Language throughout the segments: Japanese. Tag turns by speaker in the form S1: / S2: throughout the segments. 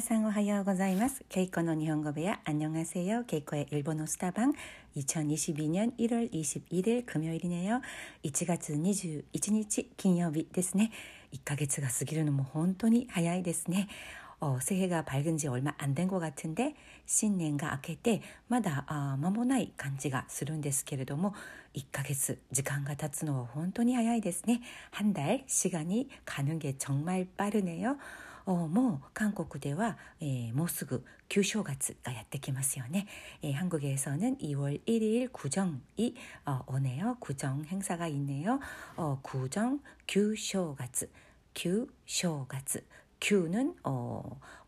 S1: 皆さんおはようございますケイコの日本語部屋안녕하세요ケイコ의 일본어スタバン2022年1월21일 금요일이네요1月21日金曜日ですね1ヶ月が過ぎるのも本当に早いですね어 새해가 밝은 지 얼마 안 된 것 같은데新年が明けてまだあ間もない感じがするんですけれども1ヶ月時間が経つのは本当に早いですね한달시간이가는게정말빠르네요 어, 뭐 한국 대와 예, 모스그 규쇼가츠가 やってきますよね. 예, 한국에서는 2월 1일 구정이 어, 오네요. 구정 행사가 있네요. 어, 구정 규쇼가츠, 규쇼가츠. 규는 어,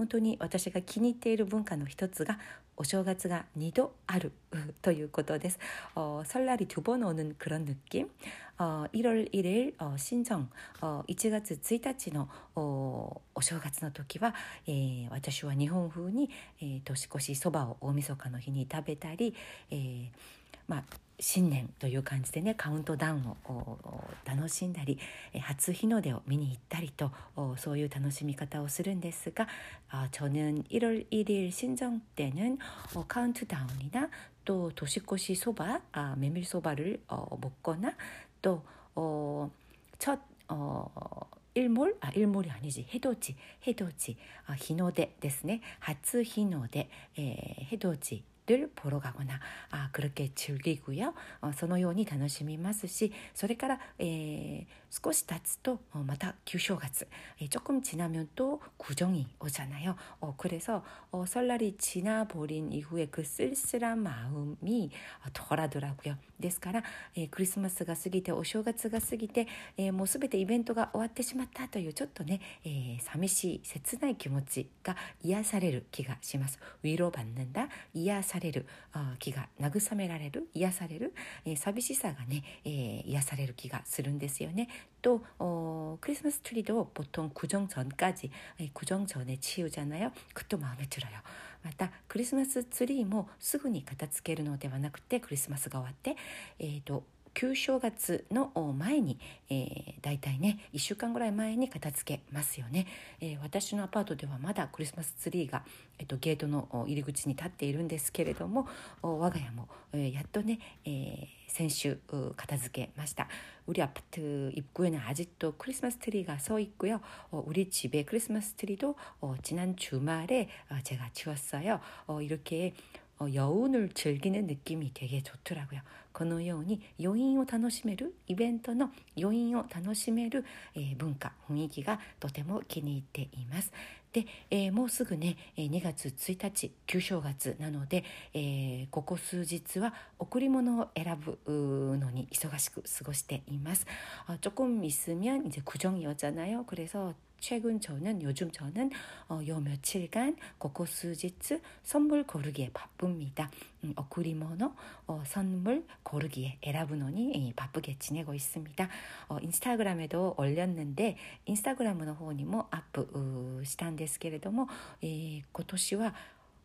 S1: 本当に私が気に入っている文化の一つがお正月が2度あるということです。어설날이두번오는그런느낌어1월1일 어, 신정 어, 1月1日のおお正月の時は、えー、私は日本風に、えー、年越しそばを大晦日の日に食べたり、えー、まあ 新年という感じでねカウントダウンを楽しんだり初日の出を見に行ったりとそういう楽しみ方をするんですが저는1월1일신정때는카운트다운이나또도시코시소바아메밀소바를먹거나또첫어 일몰? 아, 일몰이 아니지. 해돋이. 해돋이. 아, 희노대 ですね. 하츠 희노대. 에, 해돋이. 를 보러 가거나 아 그렇게 즐기고요. 어, そのように楽しみますしそれから、えー、少し経つとまた旧正月、えー、조금 지나면 또 구정이 오잖아요. 어, 그래서 어, 설날이 지나버린 이후에 그 쓸쓸한 마음이 덜하더라고요. ですから、 えー、クリスマスが過ぎてお正月が過ぎて、えー、もう全てイベントが終わってしまったというちょっとね、えー、寂しい切ない気持ちが癒される気がします。위로받는다癒さ れる気が慰められる癒される、えー、寂しさがね、えー、癒される気がするんですよね。또 어, 크리스마스 트리도 보통 구정 전까지 구정 전에 치우잖아요. 그것도 마음에 들어요. また 크리스마스 트리 もすぐに片付けるのではなくてクリスマスが終わってえっ、ー、と 旧正月の前に、えー、大体ね1週間ぐらい前に片付けますよね、えー、私のアパートではまだクリスマスツリーが、えーと、ゲートの入り口に立っているんですけれども我が家も、えー、やっとね、えー、先週片付けました우리아파트입구에는아직도크리스마스트리가서있고요어우리집에크리스마스트리도어지난주말에어제가치웠어요어이렇게 어, 여운을 즐기는 느낌이 되게 좋더라고요. このように余韻を楽しめるイベントの余韻を楽しめる、えー、文化雰囲気がとても気に入っています。で、えー、もうすぐね2月1日旧正月なので、えー、ここ数日は贈り物を選ぶのに忙しく過ごしています。あ조금있으면이제구정이었잖아요그래서 최근 저는 요즘 저는 어, 요 며칠간 곳곳수지츠 선물 고르기에 바쁩니다. 음, 어쿠리모노 어, 선물 고르기에 에라브노니 바쁘게 지내고 있습니다. 어, 인스타그램에도 올렸는데 인스타그램의 호니모 아프 시단 ですけれども、えー、今年は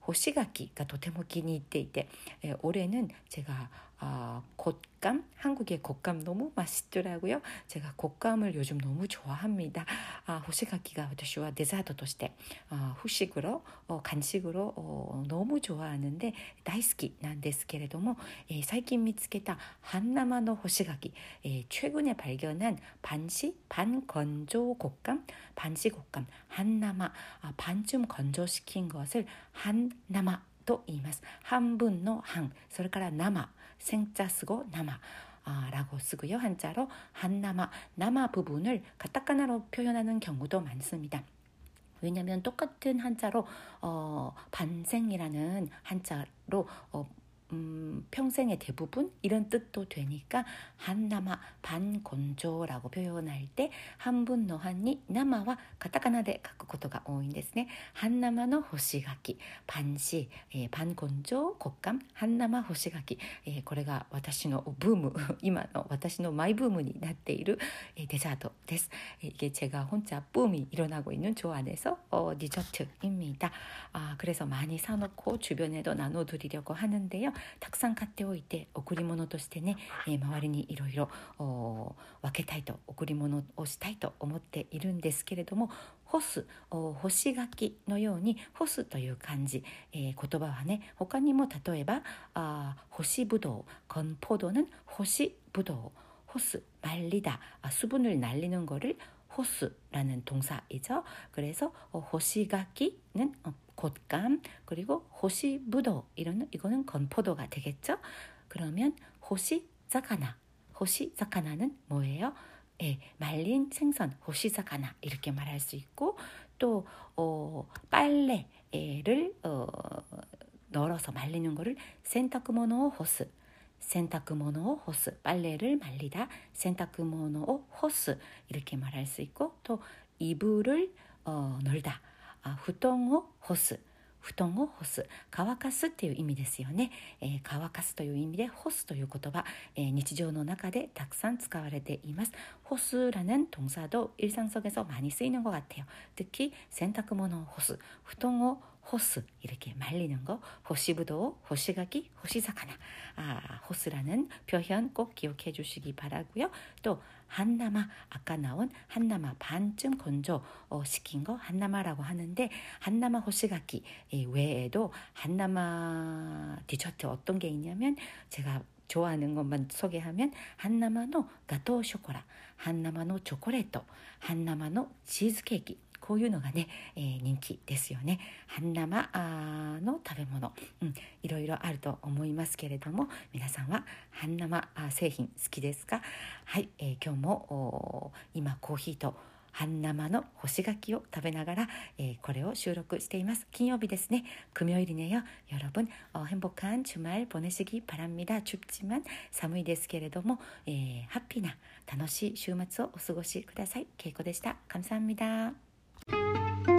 S1: 호시가키가 とても気に入っていて、えー、 올해는 제가 아, 곶감 한국의 곶감 너무 맛있더라고요. 제가 곶감을 요즘 너무 좋아합니다. 아, 호시가키가 私は 데자트として 아, 후식으로 어, 간식으로 어, 너무 좋아하는데 大好きなんですけれども 예, 最近見つけた 한나마노 호시가키 예, 최근에 발견한 반시 반건조 곶감 반시 곶감 한나마 아, 반쯤 건조시킨 것을 한나마 と言います半分の半それから生 생자 쓰고 남아 아, 라고 쓰고요. 한자로 한남아, 남아 부분을 가타카나로 표현하는 경우도 많습니다. 왜냐하면 똑같은 한자로 어, 반생이라는 한자로 어, 음, 평생의 대부분 이런 뜻도 되니까 한나마 반건조라고 표현할 때 한분 노한니 나마와 가타카나데 갖고 것도가 多いんですね. 한나마의 호시가키 반시 예, 반건조 곶감 한나마 호시가키 예, これが私のブーム今の私のマイブームになっている 예, 데자트です. 이게 제가 혼자 붐이 일어나고 있는 조 안에서 어, 디저트입니다. 아, 그래서 많이 사놓고 주변에도 나눠드리려고 하는데요. たくさん買っておいて贈り物としてね、えー、周りにいろいろ分けたいと贈り物をしたいと思っているんですけれども干す干し柿のように干すという漢字、えー、言葉はね他にも例えばあ干しぶどう건포도는干しぶどう干す말리다아수분을날리는거를 호스라는 동사이죠. 그래서 어, 호시가키는 어, 곶감 그리고 호시부도 이런 이거는 건포도가 되겠죠. 그러면 호시자카나. 호시자카나는 뭐예요? 예, 말린 생선 호시자카나 이렇게 말할 수 있고 또 어, 빨래를 어, 널어서 말리는 거를 센타크모노 호스. 센타크모노 호스. 빨래를 말리다 센타크모노 호스. 이렇게 말할 수 있고 또 이불을 어, 널다 아, 후똥호 호스 布団を干す乾かすっていう意味ですよね、えー、乾かすという意味で干すという言葉、えー、日常の中でたくさん使われています干す라는동사도일상속에서많이쓰이는것같아요특히洗濯物を干す布団を 호스 이렇게 말리는 거. 호시부도 호시가기 호시사카나. 아 호스라는 표현 꼭 기억해 주시기 바라고요. 또 한나마 아까 나온 한나마 반쯤 건조 어, 시킨 거 한나마라고 하는데 한나마 호시가기 외에도 한나마 디저트 어떤 게 있냐면 제가 좋아하는 것만 소개하면 한나마노 가토 쇼코라, 한나마노 초콜릿, 한나마노 치즈케이크 こういうのがね、えー、人気ですよね。半生の食べ物、うん、いろいろあると思いますけれども皆さんは半生製品好きですかはい、えー、今日も今コーヒーと半生の干し柿を食べながら、えー、これを収録しています金曜日ですね금요일이네요여러분어행복한주말보내시기바랍니다 춥지만寒いですけれども、えー、ハッピーな楽しい週末をお過ごしください。けいこでした。감사합니다。 Música